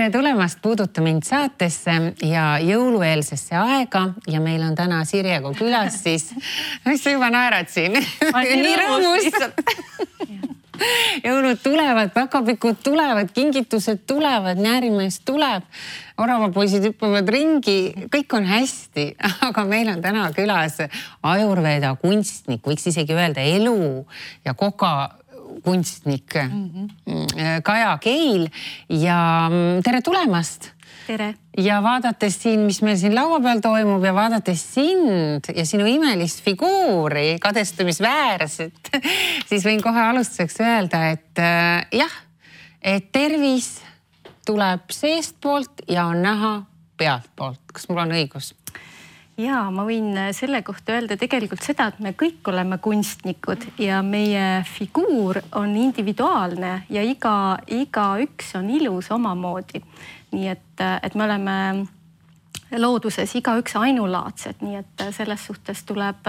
tere tulemast Puuduta mind saatesse ja jõulueelsesse aega. Ja meil on täna Sirjega külas siis, mis sa juba naerad siin? nii rõõmus. Jõulud tulevad, päkapikud tulevad, kingitused tulevad, näärimees tuleb, oravapoisid hüppavad ringi, kõik on hästi, aga meil on täna külas Ajurveeda kunstnik, võiks isegi öelda elu ja koga kunstnik mm -hmm. Kaja Keil ja mm, tere tulemast. tere. ja vaadates siin, mis meil siin laua peal toimub ja vaadates sind ja sinu imelist figuuri, kadestamisväärset, siis võin kohe alustuseks öelda, et äh, jah, et tervis tuleb seestpoolt ja on näha pealtpoolt. kas mul on õigus? Ja ma võin äh, selle kohta öelda tegelikult seda, et me kõik oleme kunstnikud ja meie figuur on individuaalne ja iga, igaüks on ilus omamoodi. nii et, äh, et me oleme looduses igaüks ainulaadsed, nii et äh, selles suhtes tuleb,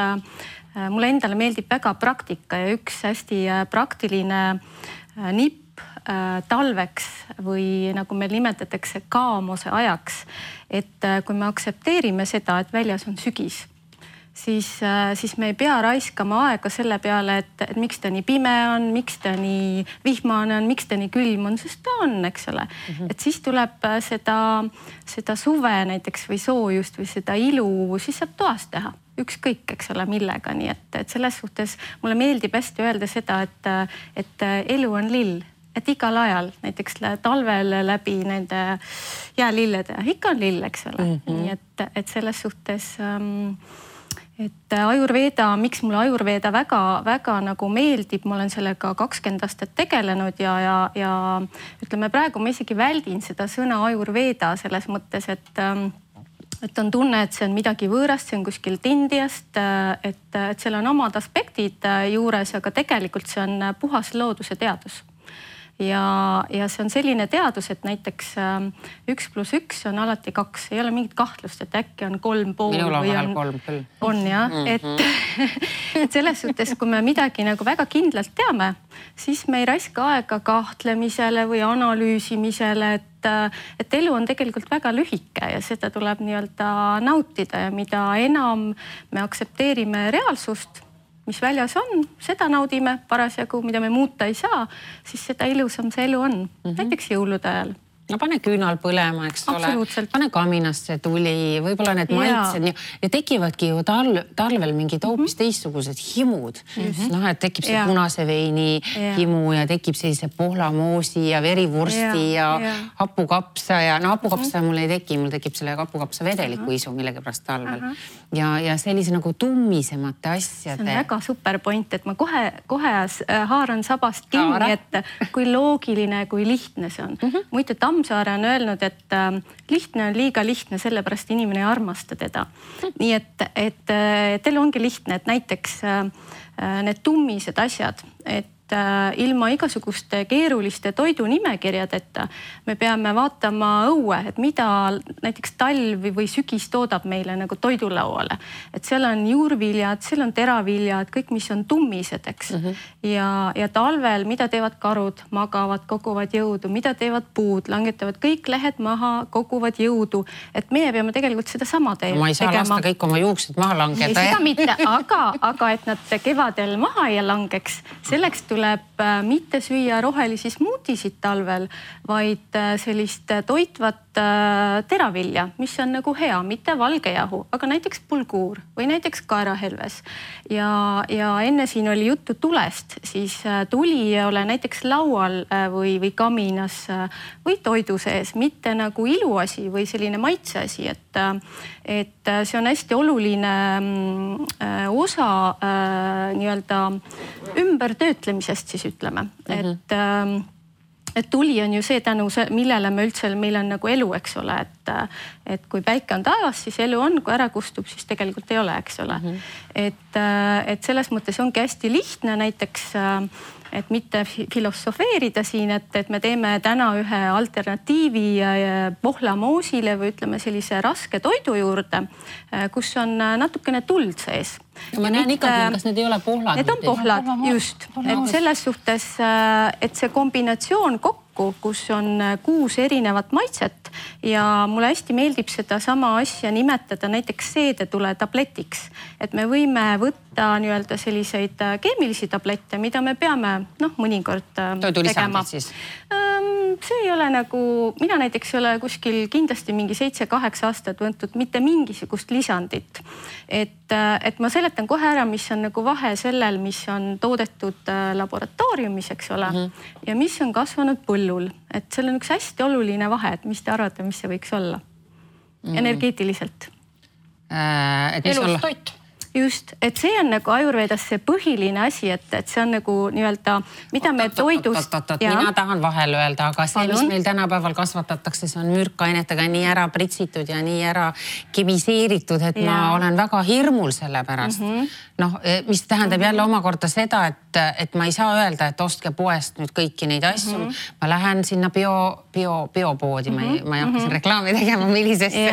mulle endale meeldib väga praktika ja üks hästi praktiline nipp Äh, talveks või nagu meil nimetatakse kaamose ajaks. et äh, kui me aktsepteerime seda, et väljas on sügis, siis, äh, siis me ei pea raiskama aega selle peale, et, et miks ta nii pime on, miks ta nii vihmane on, miks ta nii külm on, sest ta on, eks ole mm. -hmm. et siis tuleb seda, seda suve näiteks või soojust või seda ilu, siis saab toas teha ükskõik, eks ole, millega, nii et, et selles suhtes mulle meeldib hästi öelda seda, et, et elu on lill et igal ajal, näiteks talvel läbi nende jäälillede, ikka on lill, eks ole mm. -hmm. nii et, et selles suhtes ähm, et Ajurveeda, miks mulle Ajurveeda väga-väga nagu meeldib, ma olen sellega kakskümmend aastat tegelenud ja, ja, ja ütleme praegu ma isegi väldin seda sõna Ajurveeda selles mõttes, et ähm, et on tunne, et see on midagi võõrast, see on kuskilt Indiast, et, et seal on omad aspektid juures, aga tegelikult see on puhas looduse teadus ja, ja see on selline teadus, et näiteks ähm, üks pluss üks on alati kaks, ei ole mingit kahtlust, et äkki on kolm pool. minul on vahel kolm küll. on jah mm, -hmm. et, et selles suhtes, kui me midagi nagu väga kindlalt teame, siis me ei raiska aega kahtlemisele või analüüsimisele, et, et elu on tegelikult väga lühike ja seda tuleb nii-öelda nautida ja mida enam me aktsepteerime reaalsust mis väljas on, seda naudime parasjagu, mida me muuta ei saa, siis seda ilusam see elu on mm, -hmm. näiteks jõulude ajal no pane küünal põlema, eks ole, pane kaminasse tuli, võib-olla need maitsed ja, ja tekivadki ju talv, talvel mingid hoopis mm -hmm. teistsugused himud mm -hmm.. noh, et tekib see ja. punase veini ja. himu ja tekib sellise pohlamoosi ja verivursti ja, ja, ja. hapukapsa ja no hapukapsa mm -hmm. mul ei teki, mul tekib selle hapukapsa vedeliku isu millegipärast talvel uh. -huh. ja, ja sellise nagu tummisemate asjade. see on väga super point, et ma kohe-kohe haaran sabast kinni, et kui loogiline, kui lihtne see on mm. -hmm. muidu tamm Tammsaare on öelnud, et äh, lihtne on liiga lihtne, sellepärast inimene ei armasta teda. nii et, et, et elu ongi lihtne, et näiteks äh, need tummised asjad, et et äh, ilma igasuguste keeruliste toidunimekirjadeta me peame vaatama õue, et mida näiteks talv või sügis toodab meile nagu toidulauale. et seal on juurviljad, seal on teraviljad, kõik, mis on tummised, eks mm. -hmm. ja, ja talvel, mida teevad karud, magavad, koguvad jõudu, mida teevad puud, langetavad kõik lehed maha, koguvad jõudu. et meie peame tegelikult sedasama tegema. ma ei saa tegema. lasta kõik oma juuksed maha langeda. seda mitte, aga, aga et nad kevadel maha ei langeks, selleks tuleb tuleb äh, mitte süüa rohelisi smuutisid talvel, vaid äh, sellist toitvat teravilja, mis on nagu hea, mitte valge jahu, aga näiteks bulguur või näiteks kaerahelves. ja, ja enne siin oli juttu tulest, siis tuli ei ole näiteks laual või, või kaminas või toidu sees, mitte nagu iluasi või selline maitseasi, et, et see on hästi oluline mm, osa nii-öelda ümbertöötlemisest siis ütleme mm, -hmm. et ähm, et tuli on ju see tänu, millele me üldse, meil on nagu elu, eks ole, et, et kui päike on taevas, siis elu on, kui ära kustub, siis tegelikult ei ole, eks ole mm. -hmm. et, et selles mõttes ongi hästi lihtne näiteks äh, et mitte filosofeerida siin, et, et me teeme täna ühe alternatiivi pohlamoosile või ütleme sellise raske toidu juurde, kus on natukene tuld sees. ma näen mitte, ikkagi, kas need ei ole pohlad? Need on pohlad, just, et selles suhtes, et see kombinatsioon kokku kokku, kus on kuus erinevat maitset ja mulle hästi meeldib sedasama asja nimetada näiteks seedetule tabletiks. et me võime võtta nii-öelda selliseid keemilisi tablette, mida me peame noh, mõnikord tegema. see ei ole nagu, mina näiteks ei ole kuskil kindlasti mingi seitse-kaheksa aastat võtnud mitte mingisugust lisandit. et, et ma seletan kohe ära, mis on nagu vahe sellel, mis on toodetud laboratooriumis, eks ole mm, -hmm. ja mis on kasvanud põllul, et seal on üks hästi oluline vahe, et mis te arvate, mis see võiks olla mm. energeetiliselt äh,? et mis elus olla? toit just, et see on nagu Ajurvedas see põhiline asi, et, et see on nagu nii-öelda, mida me toidust. mina tahan vahele öelda, aga see, mis meil tänapäeval kasvatatakse, see on mürkainetega nii ära pritsitud ja nii ära kemiseeritud, et ja. ma olen väga hirmul selle pärast mm -hmm.. Noh, e, mis tähendab jälle omakorda seda, et, et ma ei saa öelda, et ostke poest nüüd kõiki neid asju mm. -hmm. ma lähen sinna bio, bio, biopoodi mm, -hmm. ma ei, ma ei hakka siin mhm. reklaami tegema, millisesse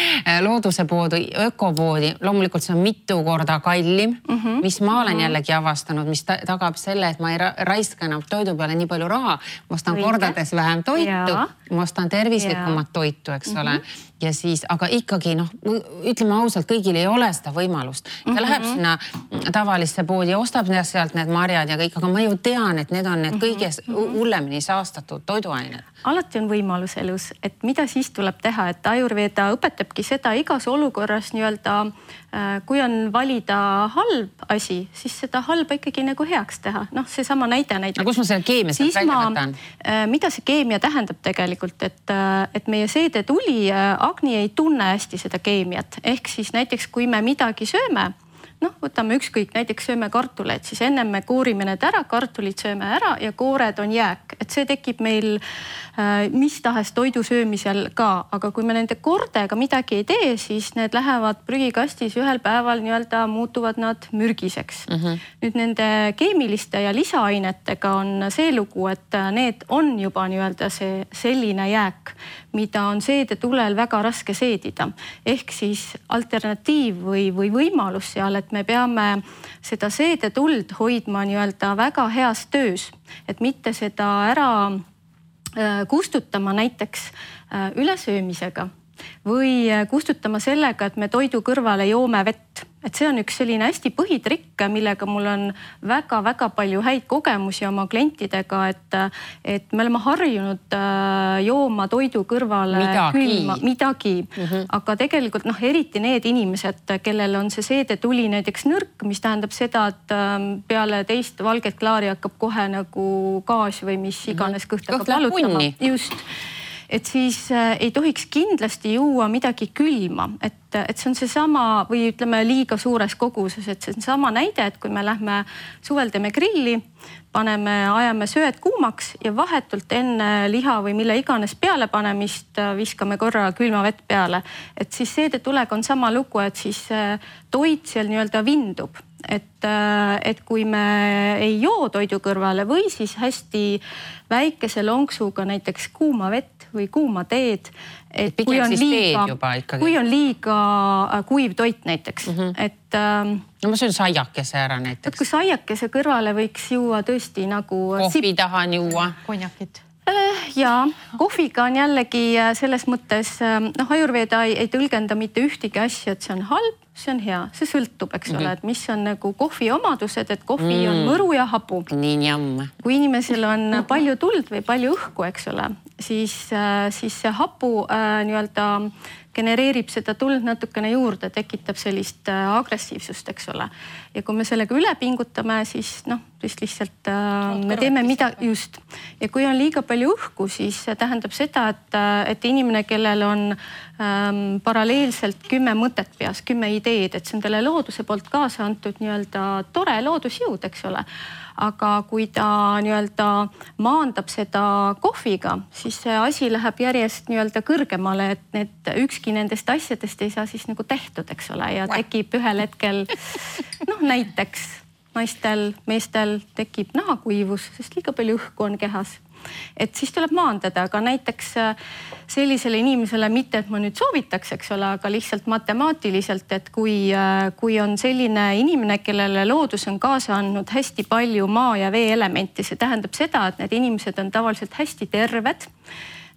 looduse poodi, ökopoodi, loomulikult see on mitu korda kallim mm, -hmm. mis ma olen mm -hmm. jällegi avastanud, mis ta tagab selle, et ma ei ra raiska enam toidu peale nii palju raha. ma ostan Õige. kordades vähem toitu, ma ostan tervislikumat toitu, eks mm -hmm. ole ja siis, aga ikkagi noh, ütleme ausalt, kõigil ei ole seda võimalust. ta mm -hmm. läheb sinna tavalisse poodi ja ostab sealt need marjad ja kõik, aga ma ju tean, et need on need kõige hullemini saastatud toiduained. Alati on võimalus elus, et mida siis tuleb teha, et Ayurveda õpetabki seda igas olukorras nii-öelda, äh, kui on valida halb asi, siis seda halba ikkagi nagu heaks teha. noh, seesama näide näiteks. aga kus ma selle keemia sealt välja võtan? Äh, mida see keemia tähendab tegelikult, et, äh, et meie seedetuli Agni ei tunne hästi seda keemiat, ehk siis näiteks kui me midagi sööme noh, võtame ükskõik, näiteks sööme kartuleid, siis ennem me koorime need ära, kartulid sööme ära ja koored on jääk, et see tekib meil äh, mis tahes toidu söömisel ka, aga kui me nende kordega midagi ei tee, siis need lähevad prügikastis ühel päeval nii-öelda muutuvad nad mürgiseks mm. -hmm. nüüd nende keemiliste ja lisaainetega on see lugu, et need on juba nii-öelda see selline jääk, mida on seedetulel väga raske seedida. Ehk siis alternatiiv või, või võimalus seal, et me peame seda seedetuld hoidma nii-öelda väga heas töös, et mitte seda ära äh, kustutama näiteks äh, ülesöömisega või äh, kustutama sellega, et me toidu kõrvale joome vett et see on üks selline hästi põhitrikk, millega mul on väga-väga palju häid kogemusi oma klientidega, et, et me oleme harjunud äh, jooma toidu kõrvale midagi. külma, midagi mm. -hmm. aga tegelikult noh, eriti need inimesed, kellel on see seedetuli näiteks nõrk, mis tähendab seda, et ähm, peale teist valget klaari hakkab kohe nagu gaas või mis mhm. iganes kõht hakkab valutama. just et siis äh, ei tohiks kindlasti juua midagi külma, et, et see on seesama või ütleme liiga suures koguses, et see on sama näide, et kui me lähme suvel teeme grilli, paneme, ajame söed kuumaks ja vahetult enne liha või mille iganes pealepanemist äh, viskame korra külma vett peale. et siis seedetulega on sama lugu, et siis äh, toit seal nii-öelda vindub et, et kui me ei joo toidu kõrvale või siis hästi väikese lonksuga näiteks kuuma vett või kuuma teed. et kui on liiga, kui on liiga äh, kuiv toit näiteks mm, -hmm. et ähm,. no ma söön saiakese ära näiteks. kui saiakese kõrvale võiks juua tõesti nagu. kohvi tahan juua. konjakit äh, ja kohviga on jällegi äh, selles mõttes noh, Ajurveeda ei, ei tõlgenda mitte ühtegi asja, et see on halb see on hea, see sõltub, eks mm -hmm. ole, et mis on nagu kohvi omadused, et kohvi mm. on mõru ja hapu. nii njamm. kui inimesel on palju tuld või palju õhku, eks ole, siis, äh, siis see hapu äh, nii-öelda genereerib seda tuld natukene juurde, tekitab sellist äh, agressiivsust, eks ole. ja kui me sellega üle pingutame, siis noh, siis lihtsalt äh, me teeme midagi just. ja kui on liiga palju õhku, siis see tähendab seda, et, et inimene, kellel on ähm, paralleelselt kümme mõtet peas, kümme ideed, et see on talle looduse poolt kaasa antud nii-öelda tore loodusjõud, eks ole aga kui ta nii-öelda maandab seda kohviga, siis see asi läheb järjest nii-öelda kõrgemale, et need ükski nendest asjadest ei saa siis nagu tehtud, eks ole, ja tekib ühel hetkel noh, näiteks naistel, meestel tekib nahakuivus, sest liiga palju õhku on kehas et siis tuleb maandada, aga näiteks sellisele inimesele, mitte et ma nüüd soovitaks, eks ole, aga lihtsalt matemaatiliselt, et kui, kui on selline inimene, kellele loodus on kaasa andnud hästi palju maa ja vee elemente, see tähendab seda, et need inimesed on tavaliselt hästi terved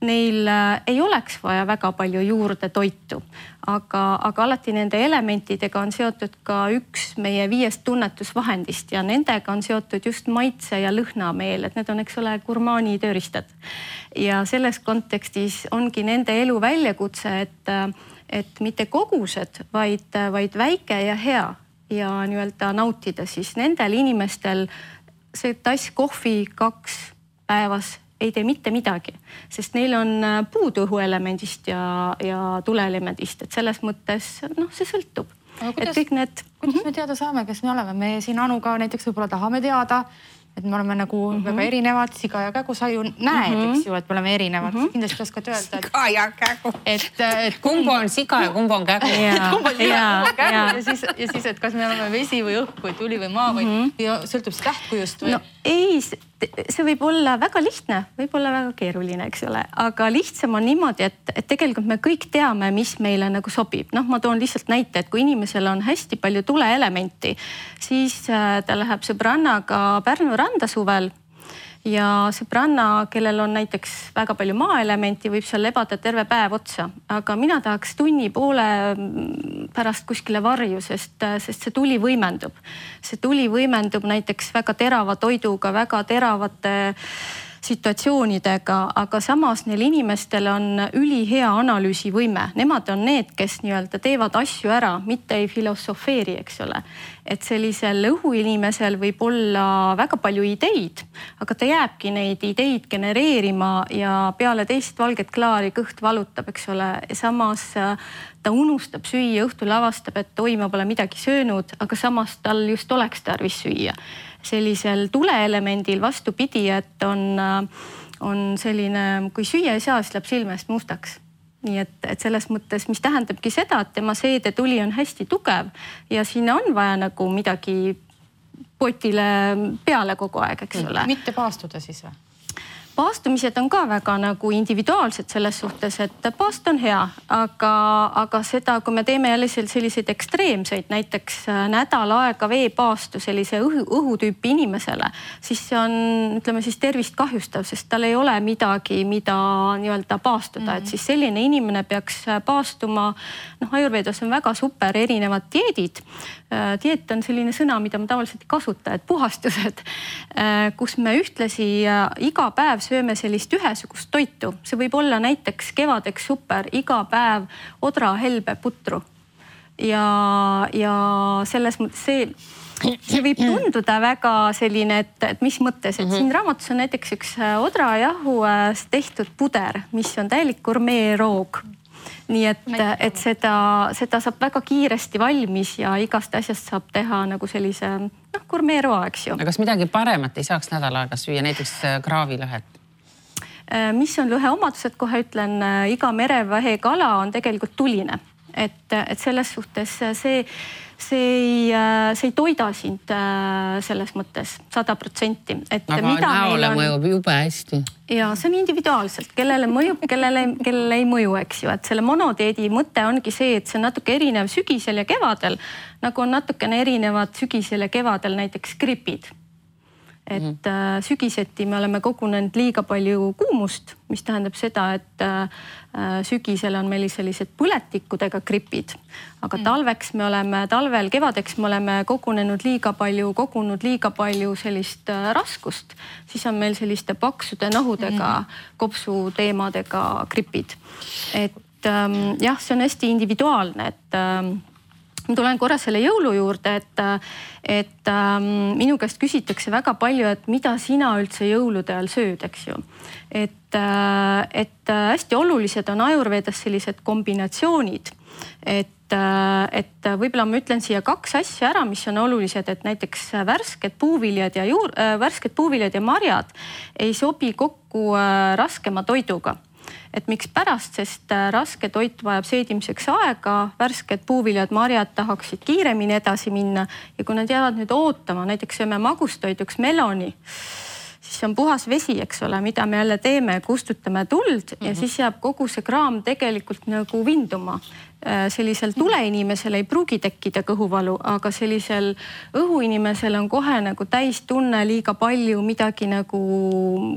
neil äh, ei oleks vaja väga palju juurde toitu, aga, aga alati nende elementidega on seotud ka üks meie viiest tunnetusvahendist ja nendega on seotud just maitse ja lõhnameel, et need on, eks ole, gurmaani tööriistad. ja selles kontekstis ongi nende elu väljakutse, et, et mitte kogused, vaid, vaid väike ja hea ja nii-öelda nautida siis nendel inimestel see tass kohvi kaks päevas ei tee mitte midagi, sest neil on äh, puudu õhuelemendist ja, ja tuleelemendist, et selles mõttes noh, see sõltub. et kõik need. kuidas mhm. me teada saame, kes me oleme, me siin Anuga näiteks võib-olla tahame teada et me oleme nagu mm -hmm. väga erinevad, siga ja kägu, sa ju näed mm, -hmm. eks ju, et me oleme erinevad mm, -hmm. kindlasti oskad öelda et.... siga ja kägu. et, et kumb on siga ja kumb on kägu. kumb on siga ja kumb on kägu ja, ja siis, ja siis, et kas me oleme vesi või õhk või tuli või maa või mm -hmm. sõltub see tähtkujust või? no ei, see võib olla väga lihtne, võib olla väga keeruline, eks ole, aga lihtsam on niimoodi, et, et tegelikult me kõik teame, mis meile nagu sobib. noh, ma toon lihtsalt näite, et kui inimesel on hästi palju tuleelementi, siis äh, ta läheb sõbrannaga Pärnu randa suvel ja sõbranna, kellel on näiteks väga palju maaelementi, võib seal lebada terve päev otsa, aga mina tahaks tunni-poole pärast kuskile varju, sest, sest see tuli võimendub. see tuli võimendub näiteks väga terava toiduga, väga teravate situatsioonidega, aga samas neil inimestel on ülihea analüüsivõime, nemad on need, kes nii-öelda teevad asju ära, mitte ei filosofeeri, eks ole. et sellisel õhuinimesel võib olla väga palju ideid, aga ta jääbki neid ideid genereerima ja peale teist valget klaari kõht valutab, eks ole, samas äh, ta unustab süüa, õhtul avastab, et oi, ma pole midagi söönud, aga samas tal just oleks tarvis süüa sellisel tuleelemendil vastupidi, et on, on selline, kui süüa ei saa, siis läheb silme eest mustaks nii et, et selles mõttes, mis tähendabki seda, et tema seedetuli on hästi tugev ja sinna on vaja nagu midagi potile peale kogu aeg, eks ole. mitte paastuda siis või? Paastumised on ka väga nagu individuaalsed selles suhtes, et paast on hea, aga, aga seda, kui me teeme jälle selliseid ekstreemseid, näiteks äh, nädal aega veepaastu sellise õhu, õhutüüpi inimesele, siis see on, ütleme siis tervist kahjustav, sest tal ei ole midagi, mida nii-öelda paastuda mm, -hmm. et siis selline inimene peaks äh, paastuma. noh, Ayurvedas on väga super erinevad dieedid. Äh, dieet on selline sõna, mida ma tavaliselt ei kasuta, et puhastused, kus me ühtlasi iga päev sööme sellist ühesugust toitu, see võib olla näiteks kevadeks super, iga päev odra helbe putru. ja, ja selles mõttes see see võib tunduda väga selline, et, et mis mõttes, et siin raamatus on näiteks üks äh, odrajahust tehtud puder, mis on täielik gurmeeroog nii et, et seda, seda saab väga kiiresti valmis ja igast asjast saab teha nagu sellise noh, gurmeeroa, eks ju. aga kas midagi paremat ei saaks nädal aega süüa, näiteks äh, kraavilõhet? Äh, mis on lõhe omadused, kohe ütlen, äh, iga mereväe kala on tegelikult tuline, et, et selles suhtes see see ei, see ei toida sind selles mõttes sada protsenti, et. aga näole on... mõjub jube hästi. ja see on individuaalselt, kellele mõjub, kellele, kellele ei mõju, eks ju, et selle monodieedi mõte ongi see, et see on natuke erinev sügisel ja kevadel, nagu on natukene erinevad sügisel ja kevadel näiteks gripid et mm -hmm. sügiseti me oleme kogunenud liiga palju kuumust, mis tähendab seda, et äh, sügisel on meil sellised põletikudega gripid, aga mm -hmm. talveks me oleme, talvel, kevadeks me oleme kogunenud liiga palju, kogunud liiga palju sellist äh, raskust, siis on meil selliste paksude nahudega mm, -hmm. kopsuteemadega gripid. et ähm, jah, see on hästi individuaalne, et ähm, ma tulen korra selle jõulu juurde, et, et ähm, minu käest küsitakse väga palju, et mida sina üldse jõulude ajal sööd, eks ju. et äh,, et äh, hästi olulised on Ajurvedas sellised kombinatsioonid, et äh, et võib-olla ma ütlen siia kaks asja ära, mis on olulised, et näiteks värsked puuviljad ja juur äh,, värsked puuviljad ja marjad ei sobi kokku äh, raskema toiduga et mikspärast, sest äh, raske toit vajab seedimiseks aega, värsked puuviljad, marjad tahaksid kiiremini edasi minna ja kui nad jäävad nüüd ootama, näiteks sööme magustoiduks meloni, siis siis on puhas vesi, eks ole, mida me jälle teeme, kustutame tuld mm -hmm. ja mhm. siis jääb kogu see kraam tegelikult nagu vinduma. Äh, sellisel tuleinimesel ei pruugi tekkida kõhuvalu, aga sellisel õhuinimesel on kohe nagu täistunne, liiga palju midagi nagu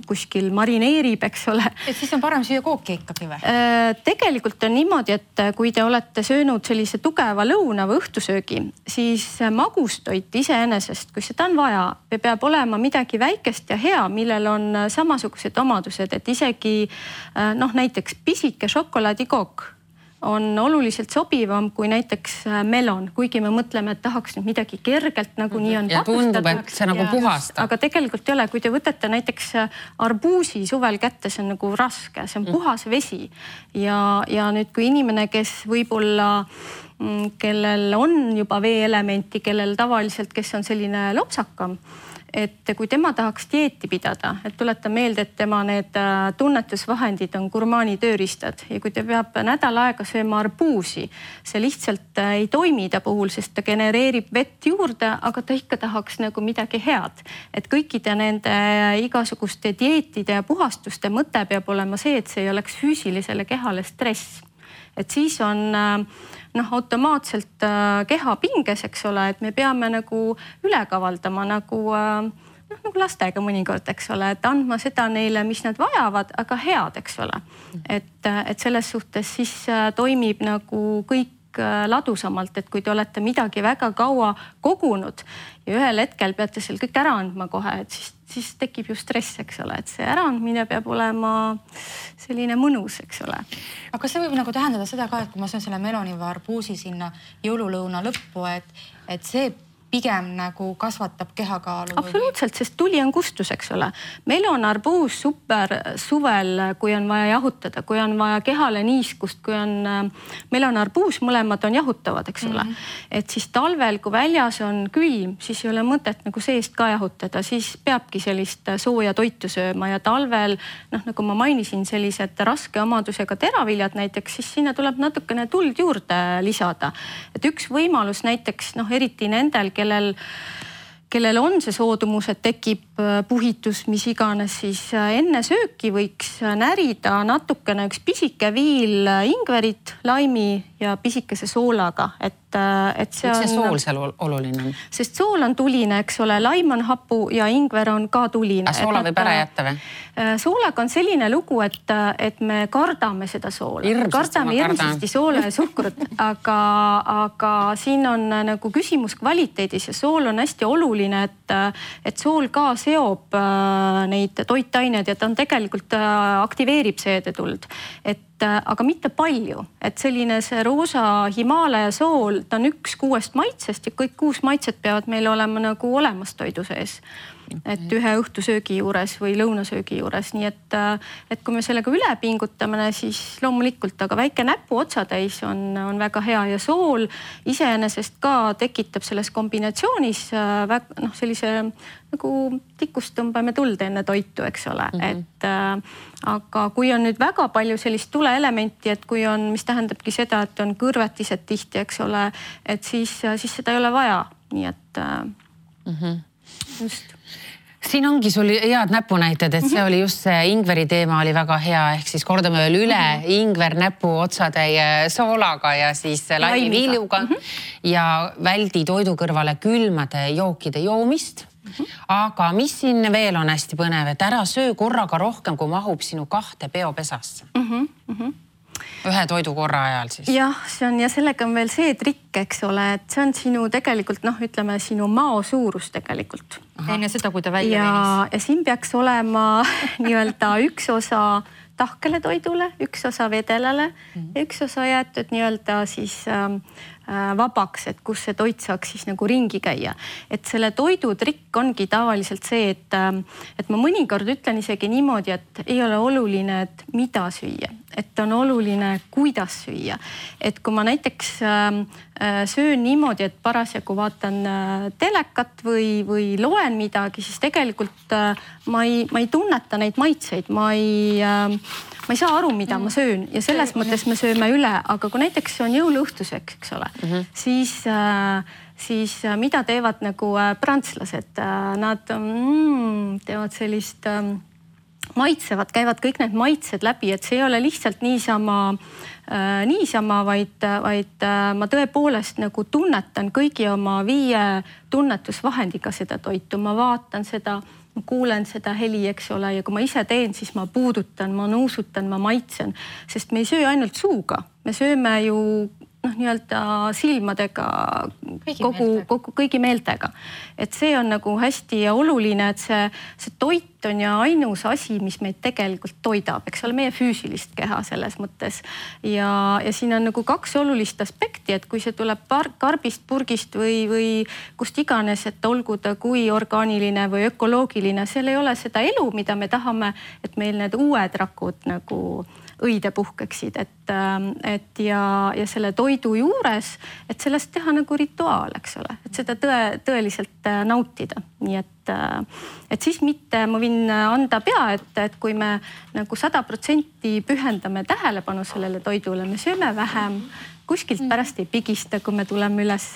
kuskil marineerib, eks ole. et siis on parem süüa kooki ikkagi või? Äh, tegelikult on niimoodi, et kui te olete söönud sellise tugeva lõuna või õhtusöögi, siis magustoit iseenesest, kui seda on vaja, peab olema midagi väikest ja hea, millel on samasugused omadused, et isegi äh, noh, näiteks pisike šokolaadikook on oluliselt sobivam kui näiteks äh, melon, kuigi me mõtleme, et tahaks nüüd midagi kergelt nagu nii on. ja tundub, et see nagu puhastab. aga tegelikult ei ole, kui te võtate näiteks äh, arbuusi suvel kätte, see on nagu raske, see on mm. puhas vesi ja, ja nüüd, kui inimene, kes võib-olla mm, kellel on juba veeelementi, kellel tavaliselt, kes on selline lopsakam et kui tema tahaks dieeti pidada, et tuletan meelde, et tema need äh, tunnetusvahendid on gurmaani tööriistad ja kui ta peab nädal aega sööma arbuusi, see lihtsalt äh, ei toimi ta puhul, sest ta genereerib vett juurde, aga ta ikka tahaks nagu midagi head. et kõikide nende äh, igasuguste dieetide ja puhastuste mõte peab olema see, et see ei oleks füüsilisele kehale stress. Et siis on noh, automaatselt äh, keha pinges, eks ole, et me peame nagu üle kavaldama nagu äh, noh, nagu lastega mõnikord, eks ole, et andma seda neile, mis nad vajavad, aga head, eks ole. et, äh, et selles suhtes siis toimib nagu kõik ladusamalt, et kui te olete midagi väga kaua kogunud ja ühel hetkel peate seal kõik ära andma kohe, et siis, siis tekib ju stress, eks ole, et see äraandmine peab olema selline mõnus, eks ole. aga kas see võib nagu tähendada seda ka, et kui ma söön selle meloni või arbuusi sinna jõululõuna lõppu, et, et see pigem nagu kasvatab kehakaalu. absoluutselt, sest tuli on kustus, eks ole. melon, arbuus super suvel, kui on vaja jahutada, kui on vaja kehale niiskust, kui on äh, melon, arbuus, mõlemad on jahutavad, eks ole mm. -hmm. et siis talvel, kui väljas on külm, siis ei ole mõtet nagu seest ka jahutada, siis peabki sellist sooja toitu sööma ja talvel noh, nagu ma mainisin, sellised raske omadusega teraviljad näiteks, siis sinna tuleb natukene tuld juurde lisada. et üks võimalus näiteks noh, eriti nendel, kellel kellel on see soodumus, et tekib puhitus, mis iganes, siis äh, enne sööki võiks äh, närida natukene üks pisike viil ingverit, laimi ja pisikese soolaga, et, et see on. miks see sool seal oluline on? sest sool on tuline, eks ole, laim on hapu ja ingver on ka tuline. soola võib ära jätta või? soolaga on selline lugu, et, et me kardame seda soola. kardame hirmsasti soola ja suhkrut, aga, aga siin on nagu küsimus kvaliteedis ja sool on hästi oluline, et, et sool ka seob neid toitaineid ja ta on tegelikult aktiveerib seedetuld. et Äh, aga mitte palju, et selline see roosa Himaalaja sool, ta on üks kuuest maitsest ja kõik kuus maitset peavad meil olema nagu olemas toidu sees et ühe õhtusöögi juures või lõunasöögi juures, nii et, äh, et kui me sellega üle pingutame, siis loomulikult, aga väike näpuotsatäis on, on väga hea ja sool iseenesest ka tekitab selles kombinatsioonis äh, väga noh, sellise nagu tikust tõmbame tuld enne toitu, eks ole mm, -hmm. et äh, aga kui on nüüd väga palju sellist tuleelementi, et kui on, mis tähendabki seda, et on kõrvetised tihti, eks ole, et siis, siis seda ei ole vaja, nii et äh, mm. -hmm. just siin ongi sul head näpunäited, et see mhm. oli just see ingveri teema oli väga hea, ehk siis kordame veel üle mm -hmm. ingver näpuotsatäie soolaga ja siis laiviviljuga mm -hmm. ja väldi toidu kõrvale külmade jookide joomist Mm -hmm. aga mis siin veel on hästi põnev, et ära söö korraga rohkem, kui mahub sinu kahte peopesasse mm. -hmm. Mm -hmm ühe toidukorra ajal siis? jah, see on ja sellega on veel see trikk, eks ole, et see on sinu tegelikult noh, ütleme sinu mao suurus tegelikult. enne seda, kui ta välja venis. ja siin peaks olema nii-öelda üks osa tahkele toidule, üks osa vedelale mm -hmm. ja üks osa jäetud nii-öelda siis ähm, Äh, vabaks, et kus see toit saaks siis nagu ringi käia. et selle toidu trikk ongi tavaliselt see, et, äh, et ma mõnikord ütlen isegi niimoodi, et ei ole oluline, et mida süüa, et on oluline, kuidas süüa. et kui ma näiteks ähm, äh, söön niimoodi, et parasjagu vaatan äh, telekat või, või loen midagi, siis tegelikult äh, ma ei, ma ei tunneta neid maitseid, ma ei äh,, ma ei saa aru, mida ma söön. Ja selles mõttes me sööme üle, aga kui näiteks on jõuluõhtuseks, eks ole mm, -hmm. siis äh, siis mida teevad nagu prantslased, nad mm, teevad sellist äh, maitsevad, käivad kõik need maitsed läbi, et see ei ole lihtsalt niisama äh,, niisama, vaid, vaid äh, ma tõepoolest nagu tunnetan kõigi oma viie tunnetusvahendiga seda toitu, ma vaatan seda, ma kuulen seda heli, eks ole, ja kui ma ise teen, siis ma puudutan, ma nuusutan, ma maitsen, sest me ei söö ainult suuga, me sööme ju noh, nii-öelda silmadega kõigi kogu, kogu kõigi meeltega. et see on nagu hästi oluline, et see, see toit on ju ainus asi, mis meid tegelikult toidab, eks ole, meie füüsilist keha selles mõttes. ja, ja siin on nagu kaks olulist aspekti, et kui see tuleb karbist, purgist või, või kust iganes, et olgu ta kui orgaaniline või ökoloogiline, seal ei ole seda elu, mida me tahame, et meil need uued rakud nagu õide puhkeksid, et, ähm, et ja, ja selle toidu juures, et sellest teha nagu rituaal, eks ole, et seda tõe, tõeliselt äh, nautida, nii et, äh, et siis mitte, ma võin anda pea ette, et kui me nagu sada protsenti pühendame tähelepanu sellele toidule, me sööme vähem, kuskilt pärast ei pigista, kui me tuleme üles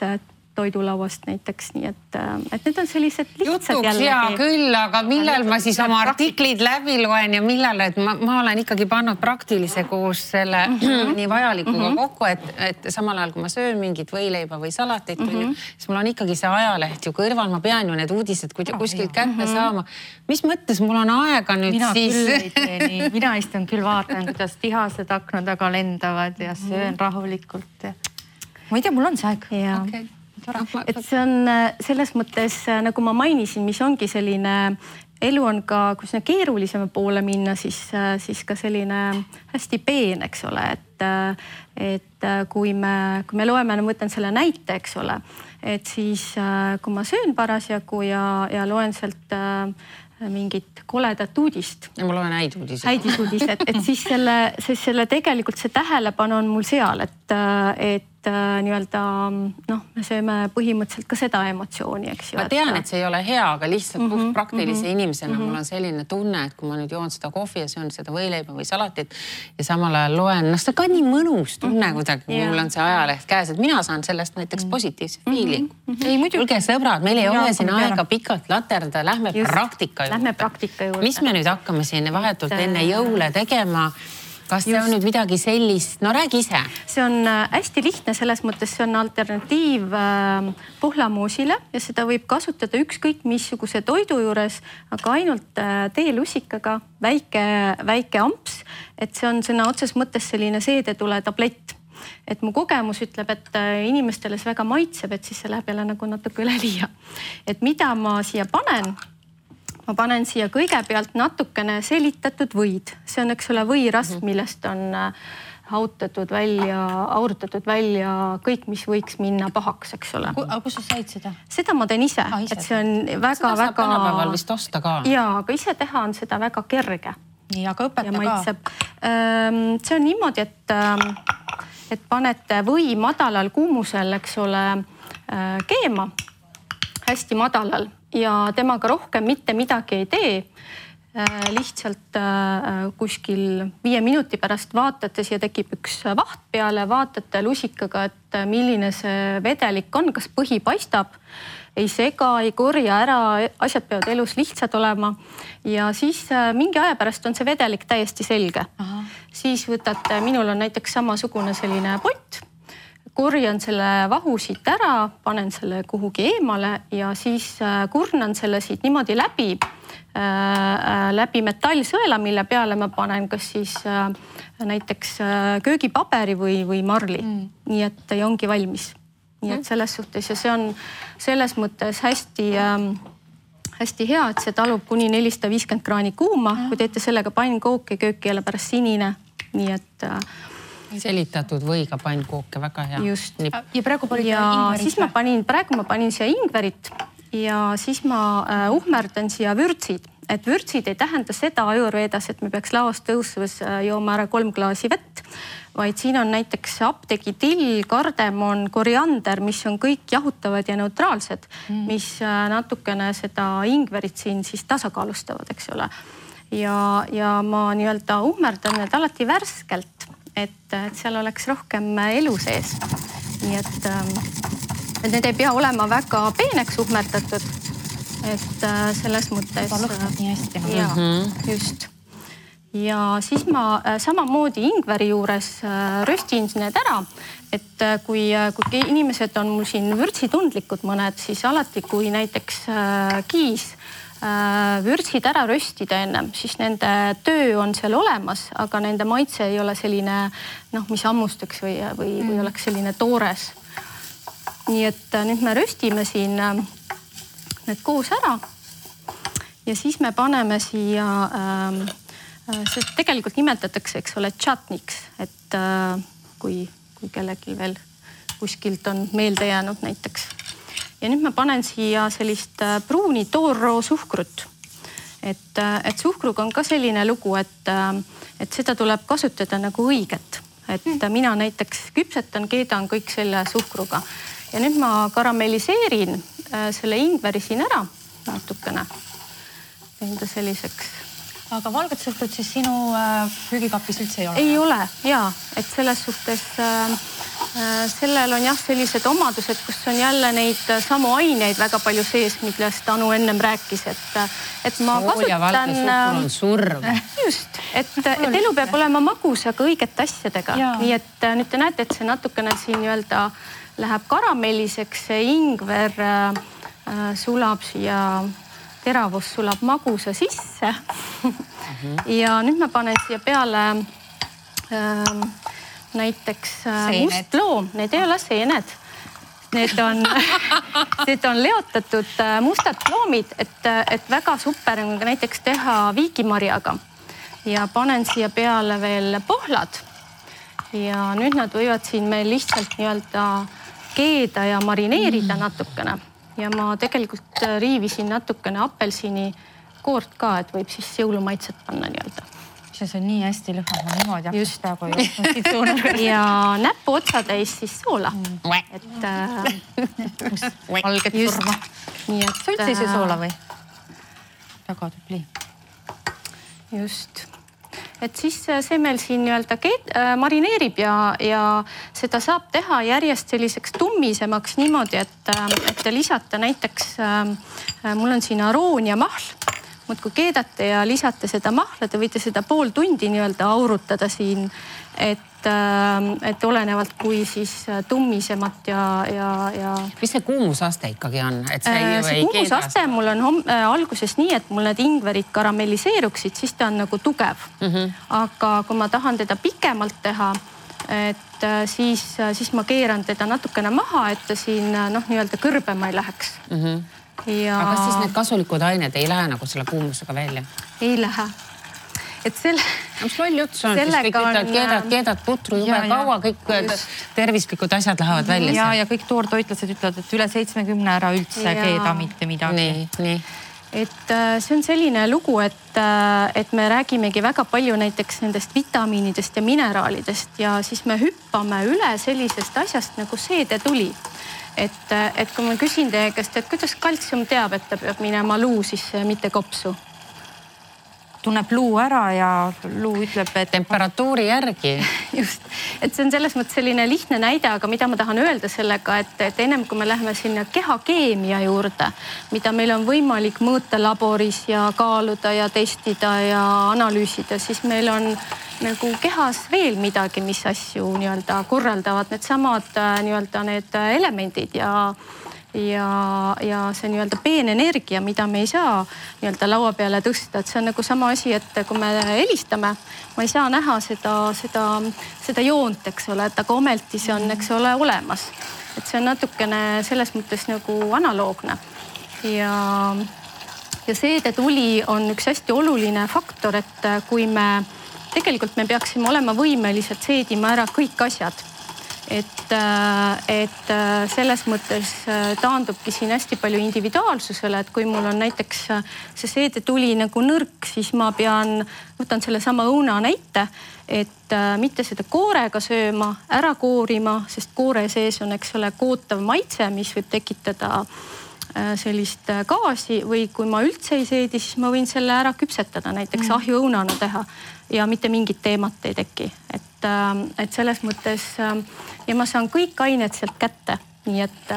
toidulauast näiteks, nii et, äh, et need on sellised lihtsad jutuks hea küll, aga millal ma siis oma artiklid läbi loen ja millal, et ma, ma olen ikkagi pannud praktilise koos selle mm -hmm. nii vajalikuga mm -hmm. kokku, et, et samal ajal kui ma söön mingit võileiba või salatit mm, -hmm. siis mul on ikkagi see ajaleht ju kõrval, ma pean ju need uudised kuskilt kätte mm -hmm. saama. mis mõttes mul on aega nüüd mina siis? mina küll ei tee nii, mina istun küll vaatan, kuidas tihased akna taga lendavad ja söön rahulikult ja ma ei tea, mul on see aeg. Okay et see on äh, selles mõttes äh, nagu ma mainisin, mis ongi selline elu on ka, kui sinna keerulisema poole minna, siis, äh, siis ka selline hästi peen, eks ole, et, et kui me, kui me loeme, no ma võtan selle näite, eks ole, et siis kui ma söön parasjagu ja, ja loen sealt mingit koledat uudist. ma loen häid uudiseid. häid uudiseid, et siis selle, siis selle tegelikult see tähelepanu on mul seal, et, et et äh, nii-öelda noh, me sööme põhimõtteliselt ka seda emotsiooni, eks ju. ma tean, et see ei ole hea, aga lihtsalt mm -hmm, praktilise mm -hmm, inimesena mm -hmm. mul on selline tunne, et kui ma nüüd joon seda kohvi ja söön seda võileiba või salatit ja samal ajal loen, noh, see on ka nii mõnus tunne mm -hmm. kuidagi, kui mul on see ajaleht käes, et mina saan sellest näiteks mhm. positiivse mm -hmm. feeling'u mm. -hmm. kuulge sõbrad, meil ei ja, ole siin aega pikalt laterda, lähme Just, praktika juurde. Lähme praktika juurde. mis me nüüd hakkame siin vahetult et... enne jõule tegema kas see Just. on nüüd midagi sellist, no räägi ise. see on äh, hästi lihtne, selles mõttes see on alternatiiv äh, puhlamoosile ja seda võib kasutada ükskõik missuguse toidu juures, aga ainult äh, teelusikaga, väike, väike amps. et see on sõna otseses mõttes selline seedetule tablett et mu kogemus ütleb, et inimestele see väga maitseb, et siis see läheb jälle nagu natuke üleliia. et mida ma siia panen ma panen siia kõigepealt natukene selitatud võid, see on, eks ole, võirasv, mhm. millest on äh, hautatud välja, aurutatud välja kõik, mis võiks minna pahaks, eks ole. aga kust sa said seda? seda ma teen ise ah,, et see on väga-väga. tänapäeval vist osta ka. ja, aga ise teha on seda väga kerge. nii, aga õpeta ka. See on niimoodi, et, ähm, et panete või madalal kuumusel, eks ole, äh, keema hästi madalal ja temaga rohkem mitte midagi ei tee. Äh, lihtsalt äh, kuskil viie minuti pärast vaatate, siia tekib üks vaht peale, vaatate lusikaga, et äh, milline see vedelik on, kas põhi paistab, ei sega, ei korja ära, asjad peavad elus lihtsad olema. ja siis mingi aja pärast on see vedelik täiesti selge. siis võtate, minul on näiteks samasugune selline pott korjan selle vahu siit ära, panen selle kuhugi eemale ja siis äh, kurnan selle siit niimoodi läbi äh, äh, läbi metallsõela, mille peale ma panen kas siis näiteks köögipaberi või, või marli mm.. nii et ja ongi valmis. nii et mm. selles suhtes ja see on selles mõttes hästi ähm, hästi hea, et see talub kuni nelisada viiskümmend kraani kuuma, kui teete sellega pannkooki, köök ei ole pärast sinine. nii et äh, selitatud võiga pannkooke, väga hea. just. ja praegu panid ja siis ma panin, praegu ma panin siia ingverit ja siis ma äh, uhmerdan siia vürtsid, et vürtsid ei tähenda seda ajurveedas, et me peaks laost tõusvas äh, jooma ära kolm klaasi vett, vaid siin on näiteks apteegitill, kardemon, koriander, mis on kõik jahutavad ja neutraalsed mm., mis äh, natukene seda ingverit siin siis tasakaalustavad, eks ole ja, ja ma nii-öelda uhmerdan need alati värskelt, et, et seal oleks rohkem elu sees. nii et, ähm, et need ei pea olema väga peeneks uhmerdatud. et äh, selles mõttes. juba lõhnab nii hästi. ja mm, -hmm. just ja siis ma äh, samamoodi ingveri juures äh, röstin need ära, et äh, kui, kui inimesed on mul siin vürtsitundlikud mõned, siis alati, kui näiteks kiis vürtsid ära röstida ennem, siis nende töö on seal olemas, aga nende maitse ei ole selline noh, mis hammustaks või, või, või mm. oleks selline toores. nii et nüüd me röstime siin need koos ära. ja siis me paneme siia äh, Äh, see tegelikult nimetatakse, eks ole, tšatniks, et äh, kui, kui kellelgi veel kuskilt on meelde jäänud näiteks. Ja nüüd ma panen siia sellist äh, pruuni toorroo suhkrut. et, et suhkruga on ka selline lugu, et, et seda tuleb kasutada nagu õiget, et mm. mina näiteks küpsetan, keedan kõik selle suhkruga ja nüüd ma karamelliseerin selle ingveri siin ära natukene. teen ta selliseks aga valget suhkrut siis sinu äh, prügikapis üldse ei ole? ei ole ja, et selles suhtes äh, äh, sellel on jah, sellised omadused, kus on jälle neid äh, samu aineid väga palju sees, millest Anu ennem rääkis, et, et ma kasutan. on surm. just, et, et elu peab olema magus, aga õigete asjadega, nii et nüüd te näete, et see natukene siin nii-öelda läheb karamelliseks, see ingver äh, sulab siia teravus sulab magusa sisse mm. -hmm. ja nüüd ma panen siia peale äh, näiteks äh, mustloom, need ei ole seened. Need on need on leotatud äh, mustad loomid, et, et väga super on ka näiteks teha viigimarjaga. ja panen siia peale veel pohlad. ja nüüd nad võivad siin meil lihtsalt nii-öelda keeda ja marineerida mm. natukene ja ma tegelikult äh, riivisin natukene apelsini koort ka, et võib siis jõulumaitset panna nii-öelda see on nii hästi lõhnav, ma niimoodi hakkaks praegu jooksma ja näpuotsatäis siis soola mm., et äh,. valget surma. nii et. sa üldse ei söö äh, soola või? väga tubli. just et siis see meil siin nii-öelda äh, marineerib ja, ja seda saab teha järjest selliseks tummisemaks niimoodi, et, äh, et te lisate näiteks äh,, mul on siin arooniamahl muudkui keedate ja lisate seda mahla, te võite seda pool tundi nii-öelda aurutada siin, et Ähm, et olenevalt, kui siis äh, tummisemat ja, ja, ja. mis see kuumusaste ikkagi on, et see ei, äh, see ei kuumusaste mul on homm, äh, alguses nii, et mul need ingverid karamelliseeruksid, siis ta on nagu tugev mm. -hmm. aga kui ma tahan teda pikemalt teha, et siis, siis ma keeran teda natukene maha, et ta siin noh, nii-öelda kõrbema ei läheks mm. -hmm. Ja... aga kas siis need kasulikud ained ei lähe nagu selle kuumusega välja? ei lähe et selle. mis loll jutt see on, siis kõik ütlevad, keedad, keedad putru jube kaua, kõik just. tervislikud asjad lähevad välja. ja, ja kõik toortoitlased ütlevad, et üle seitsmekümne ära üldse ja. keeda mitte midagi. nii, nii et äh, see on selline lugu, et, äh, et me räägimegi väga palju näiteks nendest vitamiinidest ja mineraalidest ja siis me hüppame üle sellisest asjast nagu seedetuli. et, äh, et kui ma küsin teie käest, et kuidas kaltsium teab, et ta peab minema luu sisse ja mitte kopsu tunneb luu ära ja luu ütleb, et temperatuuri järgi. just, et see on selles mõttes selline lihtne näide, aga mida ma tahan öelda sellega, et, et ennem kui me läheme sinna kehakeemia juurde, mida meil on võimalik mõõta laboris ja kaaluda ja testida ja analüüsida, siis meil on nagu kehas veel midagi, mis asju nii-öelda korraldavad, needsamad äh, nii-öelda need elemendid ja ja, ja see nii-öelda peenenergia, mida me ei saa nii-öelda laua peale tõsta, et see on nagu sama asi, et kui me helistame, ma ei saa näha seda, seda, seda joont, eks ole, et aga ometi see on, eks ole, olemas. et see on natukene selles mõttes nagu analoogne ja, ja seedetuli on üks hästi oluline faktor, et kui me tegelikult me peaksime olema võimelised seedima ära kõik asjad et, äh, et äh, selles mõttes äh, taandubki siin hästi palju individuaalsusele, et kui mul on näiteks see seedetuli nagu nõrk, siis ma pean, võtan sellesama õuna näite, et mitte seda koorega sööma, ära koorima, sest koore sees on, eks ole, kootav maitse, mis võib tekitada sellist gaasi või kui ma üldse ei seedi, siis ma võin selle ära küpsetada, näiteks mm. ahjuõunana teha ja mitte mingit teemat ei teki, et, et selles mõttes ja ma saan kõik ained sealt kätte nii et,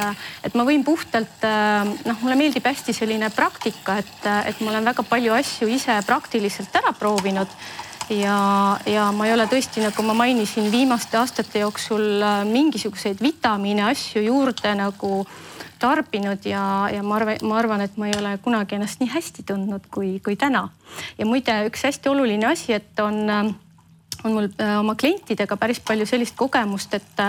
et ma võin puhtalt noh, mulle meeldib hästi selline praktika, et, et ma olen väga palju asju ise praktiliselt ära proovinud ja, ja ma ei ole tõesti, nagu ma mainisin, viimaste aastate jooksul mingisuguseid vitamiine, asju juurde nagu tarbinud ja, ja ma arvan, ma arvan, et ma ei ole kunagi ennast nii hästi tundnud kui, kui täna. ja muide, üks hästi oluline asi, et on on mul äh, oma klientidega päris palju sellist kogemust, et,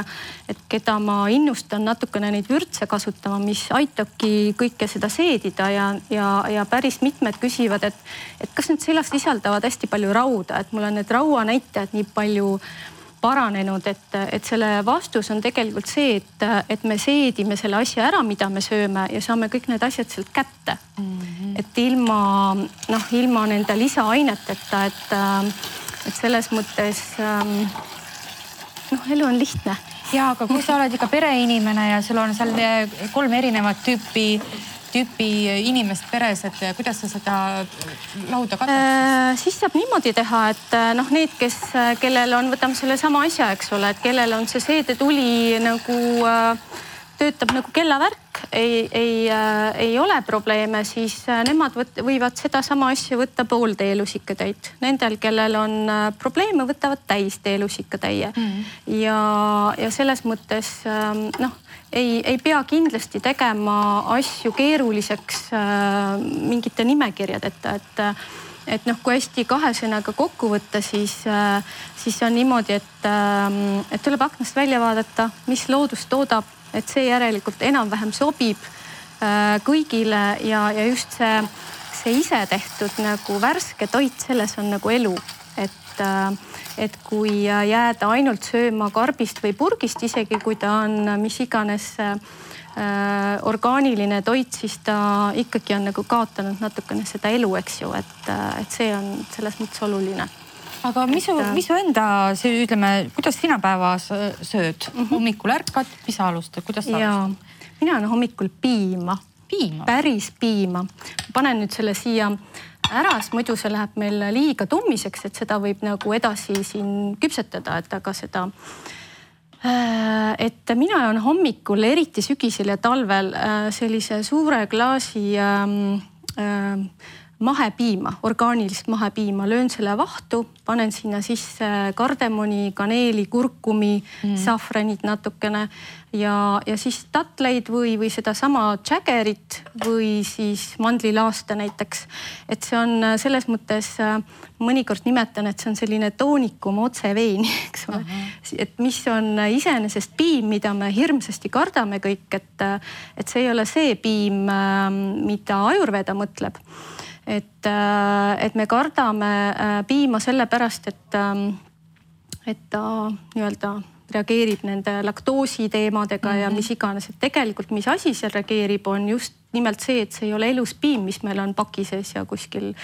et keda ma innustan natukene neid vürtse kasutama, mis aitabki kõike seda seedida ja, ja, ja päris mitmed küsivad, et, et kas need seljad sisaldavad hästi palju rauda, et mul on need rauanäitajad nii palju paranenud, et, et selle vastus on tegelikult see, et, et me seedime selle asja ära, mida me sööme ja saame kõik need asjad sealt kätte mm. -hmm. et ilma noh, ilma nende lisaaineteta, et et selles mõttes ähm, noh, elu on lihtne. ja aga kui sa oled ikka pereinimene ja sul on seal eh, kolm erinevat tüüpi tüüpi inimest peres, et kuidas sa seda lauda katad äh,? siis saab niimoodi teha, et äh, noh, need, kes, äh, kellel on, võtame sellesama asja, eks ole, et kellel on see seedetuli nagu äh, töötab nagu kellavärk, ei, ei äh,, ei ole probleeme, siis äh, nemad võt, võivad sedasama asja võtta pooltee lusikatäit. Nendel, kellel on äh, probleeme, võtavad täistee lusikatäie mm. ja, ja selles mõttes äh, noh, ei, ei pea kindlasti tegema asju keeruliseks äh, mingite nimekirjadeta, et et noh, kui hästi kahe sõnaga kokku võtta, siis, äh, siis on niimoodi, et, ähm, et tuleb aknast välja vaadata, mis loodus toodab et see järelikult enam-vähem sobib äh, kõigile ja, ja just see, see ise tehtud nagu värske toit, selles on nagu elu, et, äh, et kui jääda ainult sööma karbist või purgist, isegi kui ta on mis iganes äh, orgaaniline toit, siis ta ikkagi on nagu kaotanud natukene seda elu, eks ju, et, et see on selles mõttes oluline aga mis su, mis su enda, ütleme, kuidas sina päevas sööd mm? -hmm. hommikul ärkad, mis sa alustad, kuidas sa alustad? mina olen hommikul piima. piima? päris piima. panen nüüd selle siia ära, sest muidu see läheb meil liiga tummiseks, et seda võib nagu edasi siin küpsetada, et aga seda äh, et mina joon hommikul, eriti sügisel ja talvel äh, sellise suure klaasi ähm, äh, mahepiima, orgaanilist mahepiima, löön selle vahtu, panen sinna sisse kardemoni, kaneeli, kurkumi mm., safranit natukene ja, ja siis tatleid või, või sedasama Jaggerit või siis mandlilaaste näiteks. et see on selles mõttes, mõnikord nimetan, et see on selline toonikum otseveini, eks ole uh. -huh. et mis on iseenesest piim, mida me hirmsasti kardame kõik, et, et see ei ole see piim, mida Ajurveda mõtleb et, äh, et me kardame äh, piima sellepärast, et, ähm, et ta nii-öelda reageerib nende laktoosi teemadega mm -hmm. ja mhm. mis iganes, et tegelikult, mis asi seal reageerib, on just nimelt see, et see ei ole elus piim, mis meil on paki sees ja kuskil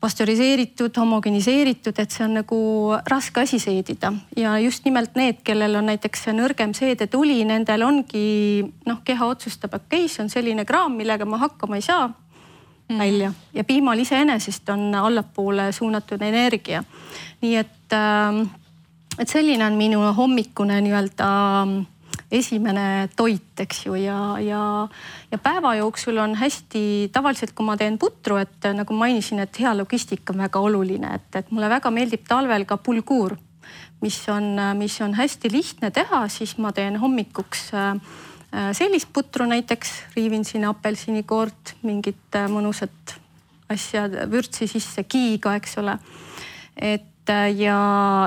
pastöriseeritud, homogeniseeritud, et see on nagu raske asi seedida ja just nimelt need, kellel on näiteks nõrgem seedetuli, nendel ongi noh, keha otsustab, okei okay,, see on selline kraam, millega ma hakkama ei saa mm. välja ja piimal iseenesest on allapoole suunatud energia. nii et, ähm, et selline on minu hommikune nii-öelda ähm, esimene toit, eks ju, ja, ja, ja päeva jooksul on hästi tavaliselt, kui ma teen putru, et nagu mainisin, et hea logistika on väga oluline, et, et mulle väga meeldib talvel ka pulguur, mis on, mis on hästi lihtne teha, siis ma teen hommikuks äh, Äh, sellist putru näiteks, riivin sinna apelsinikoort, mingit äh, mõnusat asja, vürtsi sisse, kiiga, eks ole. et äh, ja,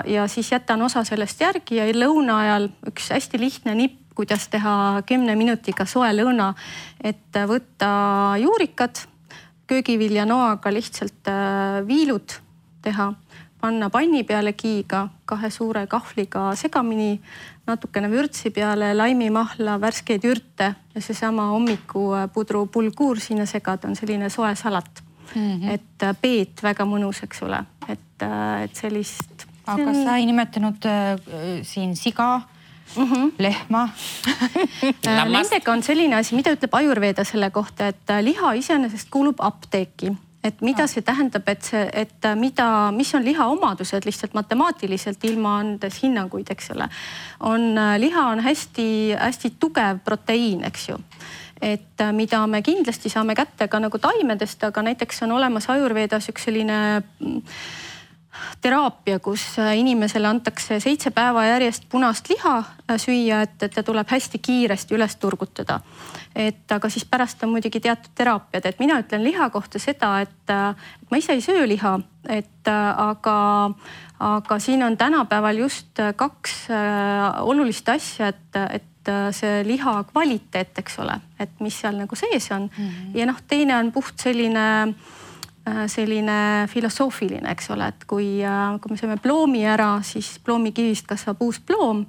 ja siis jätan osa sellest järgi ja lõuna ajal üks hästi lihtne nipp, kuidas teha kümne minutiga soe lõuna. et võtta juurikad, köögiviljanoaga lihtsalt viilud teha panna panni peale kiiga, kahe suure kahvliga segamini, natukene vürtsi peale, laimimahla, värskeid ürte ja seesama hommikupudru pulguur sinna segada, on selline soe salat mm. -hmm. et äh, peet väga mõnus, eks ole, et, äh, et sellist. aga on... sa ei nimetanud äh, siin siga mm, -hmm. lehma Nendega on selline asi, mida ütleb Ajurveeda selle kohta, et liha iseenesest kuulub apteeki et mida see tähendab, et see, et mida, mis on liha omadused lihtsalt matemaatiliselt ilma andes hinnanguid, eks ole. on liha on hästi-hästi tugev proteiin, eks ju et mida me kindlasti saame kätte ka nagu taimedest, aga näiteks on olemas Ajurveedas üks selline teraapia, kus äh, inimesele antakse seitse päeva järjest punast liha äh, süüa, et, et ta tuleb hästi kiiresti üles turgutada. et aga siis pärast on muidugi teatud teraapiad, et mina ütlen liha kohta seda, et äh, ma ise ei söö liha, et aga, aga siin on tänapäeval just kaks olulist asja, et, et see liha kvaliteet, eks ole, et mis seal nagu sees on mm -hmm. ja noh, teine on puht selline äh, Äh, selline filosoofiline, eks ole, et kui, äh, kui me sööme ploomi ära, siis ploomikivist kasvab uus ploom.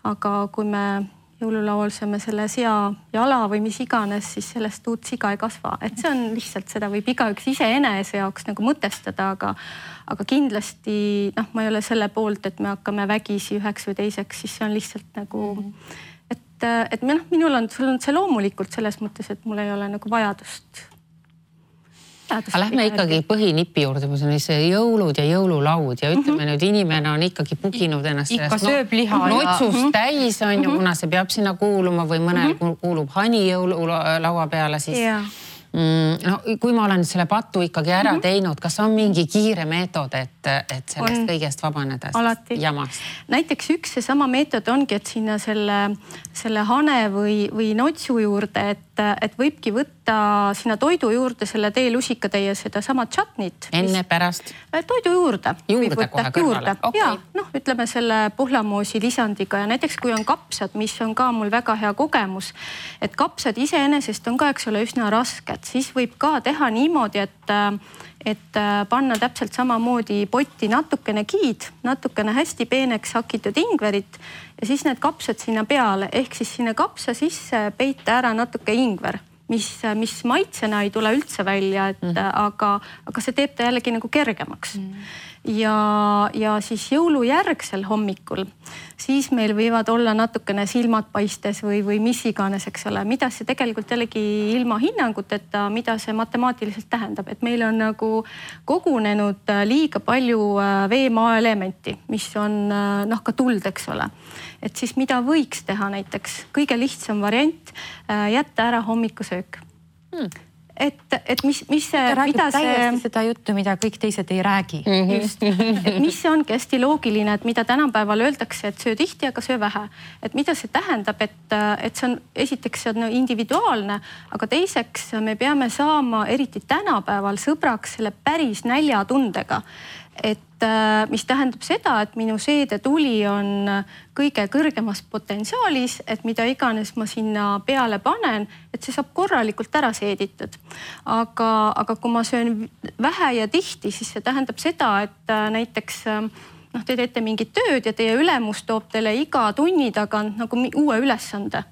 aga kui me jõululaual sööme selle sea jala või mis iganes, siis sellest uut siga ei kasva, et see on lihtsalt, seda võib igaüks iseenese jaoks nagu mõtestada, aga, aga kindlasti noh, ma ei ole selle poolt, et me hakkame vägisi üheks või teiseks, siis see on lihtsalt nagu mm, -hmm. et, et noh, minul on, sul on see loomulikult selles mõttes, et mul ei ole nagu vajadust aga lähme ikkagi põhinipi juurde, mis on siis jõulud ja jõululaud ja ütleme mm -hmm. nüüd inimene on ikkagi puginud ennast ikka sellest sööb liha no, notsust ja... Mhm. täis on ju mm, -hmm. kuna see peab sinna kuuluma või mõnel mm -hmm. kuulub hani jõululaua peale, siis yeah Mm, no kui ma olen selle patu ikkagi ära mm -hmm. teinud, kas on mingi kiire meetod, et, et sellest on. kõigest vabaneda? jamast. näiteks üks seesama meetod ongi, et sinna selle, selle hane või, või notsu juurde, et, et võibki võtta sinna toidu juurde selle teelusikatäie sedasama chutnit. enne pärast? Äh, toidu juurde. juurde kohe kõrvale? Okay. ja noh, ütleme selle pohlamoosi lisandiga ja näiteks kui on kapsad, mis on ka mul väga hea kogemus, et kapsad iseenesest on ka, eks ole, üsna rasked et siis võib ka teha niimoodi, et, et panna täpselt samamoodi potti natukene giid, natukene hästi peeneks hakitud ingverit ja siis need kapsad sinna peale. Ehk siis sinna kapsa sisse peita ära natuke ingver mis, mis maitsena ei tule üldse välja, et mm. aga, aga see teeb ta jällegi nagu kergemaks. Mm ja, ja siis jõulujärgsel hommikul, siis meil võivad olla natukene silmad paistes või, või mis iganes, eks ole, mida see tegelikult jällegi ilma hinnanguteta, mida see matemaatiliselt tähendab, et meil on nagu kogunenud äh, liiga palju äh, veemaa elementi, mis on äh, noh, ka tuld, eks ole. et siis mida võiks teha näiteks, kõige lihtsam variant, jätta ära hommikusöök. Hmm et, et mis, mis see, mida see. seda juttu, mida kõik teised ei räägi mm. -hmm. just, et mis see ongi hästi loogiline, et mida tänapäeval öeldakse, et söö tihti, aga söö vähe. et mida see tähendab, et, et see on esiteks see on individuaalne, aga teiseks me peame saama eriti tänapäeval sõbraks selle päris näljatundega et äh, mis tähendab seda, et minu seedetuli on kõige kõrgemas potentsiaalis, et mida iganes ma sinna peale panen, et see saab korralikult ära seeditud. aga, aga kui ma söön vähe ja tihti, siis see tähendab seda, et äh, näiteks äh, noh, te teete mingit tööd ja teie ülemus toob teile iga tunni tagant nagu uue ülesande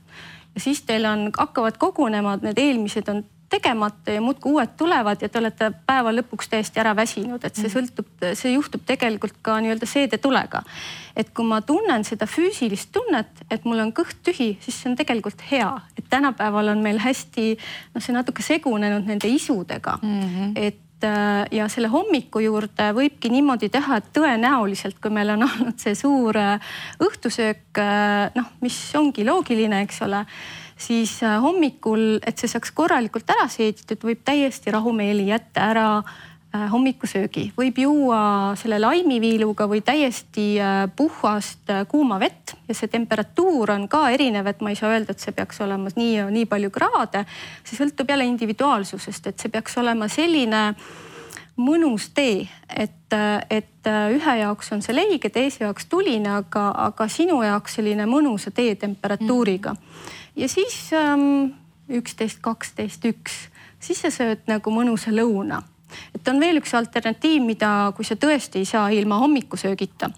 ja siis teil on, hakkavad kogunema, need eelmised on tegemata ja muudkui uued tulevad ja te olete päeva lõpuks täiesti ära väsinud, et see mm. sõltub, see juhtub tegelikult ka nii-öelda seedetulega. et kui ma tunnen seda füüsilist tunnet, et mul on kõht tühi, siis see on tegelikult hea, et tänapäeval on meil hästi noh, see natuke segunenud nende isudega mm, -hmm. et äh, ja selle hommiku juurde võibki niimoodi teha, et tõenäoliselt, kui meil on olnud see suur äh, õhtusöök, äh, noh, mis ongi loogiline, eks ole siis äh, hommikul, et see saaks korralikult ära seeditud, võib täiesti rahumeeli jätta ära äh, hommikusöögi, võib juua selle laimiviiluga või täiesti äh, puhast kuuma vett ja see temperatuur on ka erinev, et ma ei saa öelda, et see peaks olema nii nii palju kraade. see sõltub jälle individuaalsusest, et see peaks olema selline mõnus tee, et, et ühe jaoks on see leige, teise jaoks tuline, aga, aga sinu jaoks selline mõnusa tee temperatuuriga. Mm ja siis ähm, üksteist, kaksteist, üks, siis sa sööd nagu mõnusa lõuna. Et on veel üks alternatiiv, mida, kui sa tõesti ei saa ilma hommikusöögita,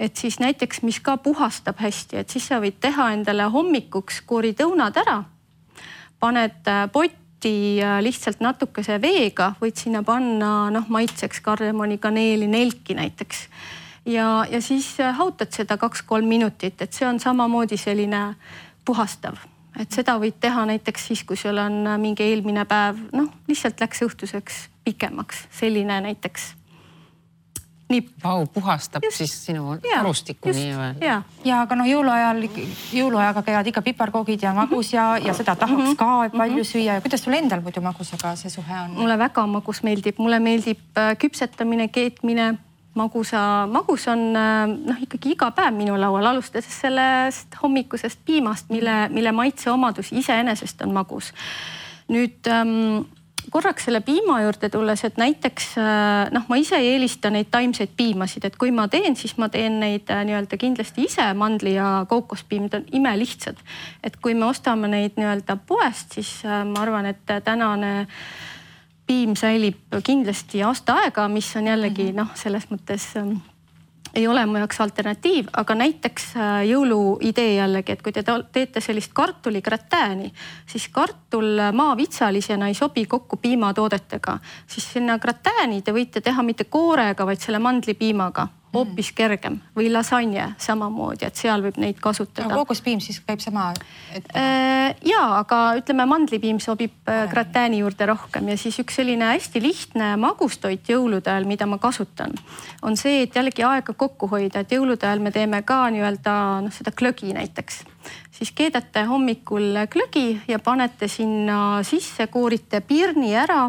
et siis näiteks, mis ka puhastab hästi, et siis sa võid teha endale hommikuks koorid õunad ära, paned äh, potti äh, lihtsalt natukese veega, võid sinna panna noh, maitseks kardemoni, kaneeli, nelki näiteks. Ja, ja siis hautad seda kaks-kolm minutit, et see on samamoodi selline puhastav. Et seda võid teha näiteks siis, kui sul on mingi eelmine päev, noh, lihtsalt läks õhtuseks pikemaks, selline näiteks nipp. Vau, puhastab just. siis sinu varustikku nii-öelda. ja, ja aga no jõuluajal, jõuluajaga käivad ikka piparkoogid ja magus ja, ja seda tahaks mm -hmm. ka palju mm -hmm. süüa ja kuidas sul endal muidu magusega see suhe on? mulle väga magus meeldib, mulle meeldib äh, küpsetamine, keetmine magusa, magus on äh, noh, ikkagi iga päev minu laual, alustades sellest hommikusest piimast, mille, mille maitseomadus iseenesest on magus. nüüd ähm, korraks selle piima juurde tulles, et näiteks äh, noh, ma ise ei eelista neid taimseid piimasid, et kui ma teen, siis ma teen neid äh, nii-öelda kindlasti ise, mandli ja kookospiim, need on imelihtsad. et kui me ostame neid nii-öelda poest, siis ma arvan, et tänane piim säilib kindlasti aasta aega, mis on jällegi mhm. noh, selles mõttes ähm, ei ole mu jaoks alternatiiv, aga näiteks äh, jõuluidee jällegi, et kui te teete sellist kartuligratääni, siis kartul maavitsalisena ei sobi kokku piimatoodetega, siis sinna gratääni te võite teha mitte koorega, vaid selle mandlipiimaga hoopis kergem. Või lasanje samamoodi, et seal võib neid kasutada. kookospiim siis käib sama et...? Äh, ja, aga ütleme, mandlipiim sobib äh, gratääni juurde rohkem. Ja siis üks selline hästi lihtne magustoit jõulude ajal, mida ma kasutan, on see, et jällegi aega kokku hoida, et jõulude ajal me teeme ka nii-öelda noh, seda klögi näiteks. Siis keedate hommikul glögi ja panete sinna sisse, koorite pirni ära,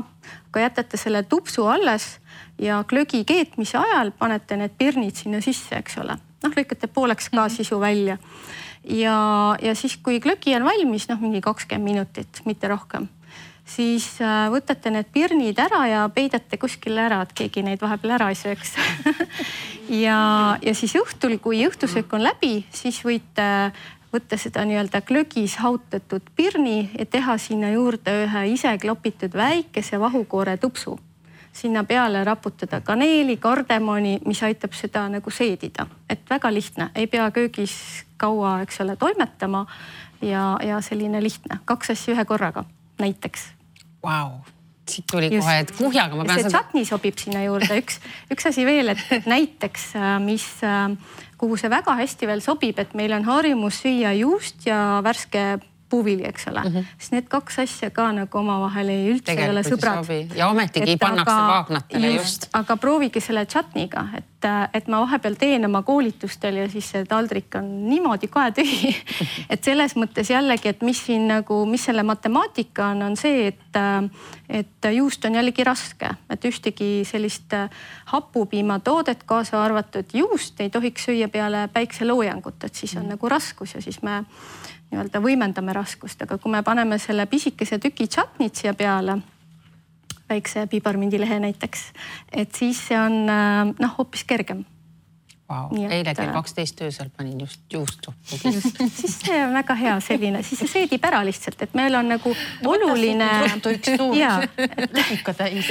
aga jätate selle tupsu alles ja glögi keetmise ajal panete need pirnid sinna sisse, eks ole. noh, lõikate pooleks ka -hmm. sisu välja. ja, ja siis, kui glögi on valmis, noh, mingi kakskümmend minutit, mitte rohkem, siis äh, võtate need pirnid ära ja peidate kuskile ära, et keegi neid vahepeal ära ei sööks ja, ja siis õhtul, kui õhtusöök on läbi, siis võite võtta seda nii-öelda glögis hautatud pirni ja teha sinna juurde ühe ise klopitud väikese vahukoore tupsu sinna peale raputada kaneeli, kardemoni, mis aitab seda nagu seedida, et väga lihtne, ei pea köögis kaua, eks ole, toimetama ja, ja selline lihtne, kaks asja ühe korraga näiteks. Vau, siit tuli Just. kohe, et kuhjaga ma pean. see seda... chutney sobib sinna juurde, üks, üks asi veel, et näiteks, äh, mis, äh, kuhu see väga hästi veel sobib, et meil on harjumus süüa juust ja värske puuvili, eks ole. Mm, -hmm. siis need kaks asja ka nagu omavahel ei üldse Tegelikult ei ole sõbrad. ja ometigi et pannakse aga, vaagnatele just, just.. aga proovige selle chutney'ga, et, et ma vahepeal teen oma koolitustel ja siis see taldrik on niimoodi kaetühi et selles mõttes jällegi, et mis siin nagu, mis selle matemaatika on, on see, et, et juust on jällegi raske, et ühtegi sellist hapupiimatoodet, kaasa arvatud juust, ei tohiks süüa peale päikseloojangut, et siis on mm. nagu raskus ja siis me nii-öelda võimendame raskust, aga kui me paneme selle pisikese tüki chutney't siia peale, väikse piparmindilehe näiteks, et siis see on noh, hoopis kergem wow.. eile kell äh, kaksteist öösel panin just juustu. siis see on väga hea selline, siis see seedib ära lihtsalt, et meil on nagu no, oluline.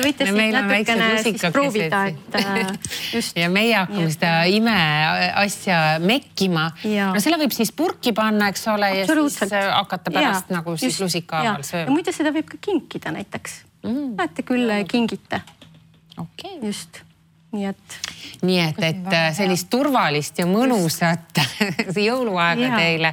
võite siin natukene siis proovida, et äh, just. ja meie hakkame seda imeasja mekkima. no selle võib siis purki panna, eks ole, ja siis äh, hakata pärast ja. nagu siis just. lusikahaaval sööma. ja muide, seda võib ka kinkida näiteks mm.. näete küll, kingite. okei okay.. just nii et. nii et, et sellist turvalist ja mõnusat jõuluaega ja. teile.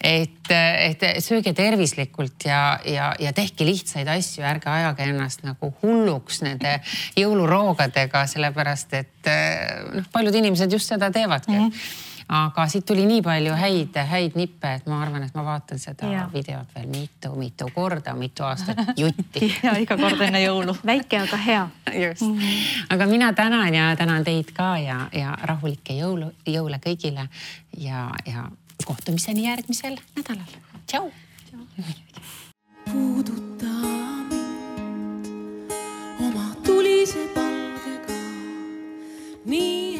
et, et sööge tervislikult ja, ja, ja tehke lihtsaid asju, ärge ajage ennast nagu hulluks nende jõuluroogadega, sellepärast et noh, paljud inimesed just seda teevadki mm. -hmm aga siit tuli nii palju häid, häid nippe, et ma arvan, et ma vaatan seda ja. videot veel mitu-mitu korda, mitu aastat jutti ja iga kord enne jõulu väike, aga hea. just mm, -hmm. aga mina tänan ja tänan teid ka ja, ja rahulikke jõulu, jõule kõigile ja, ja kohtumiseni järgmisel nädalal. tšau. puuduta mind oma tulise palgega nii.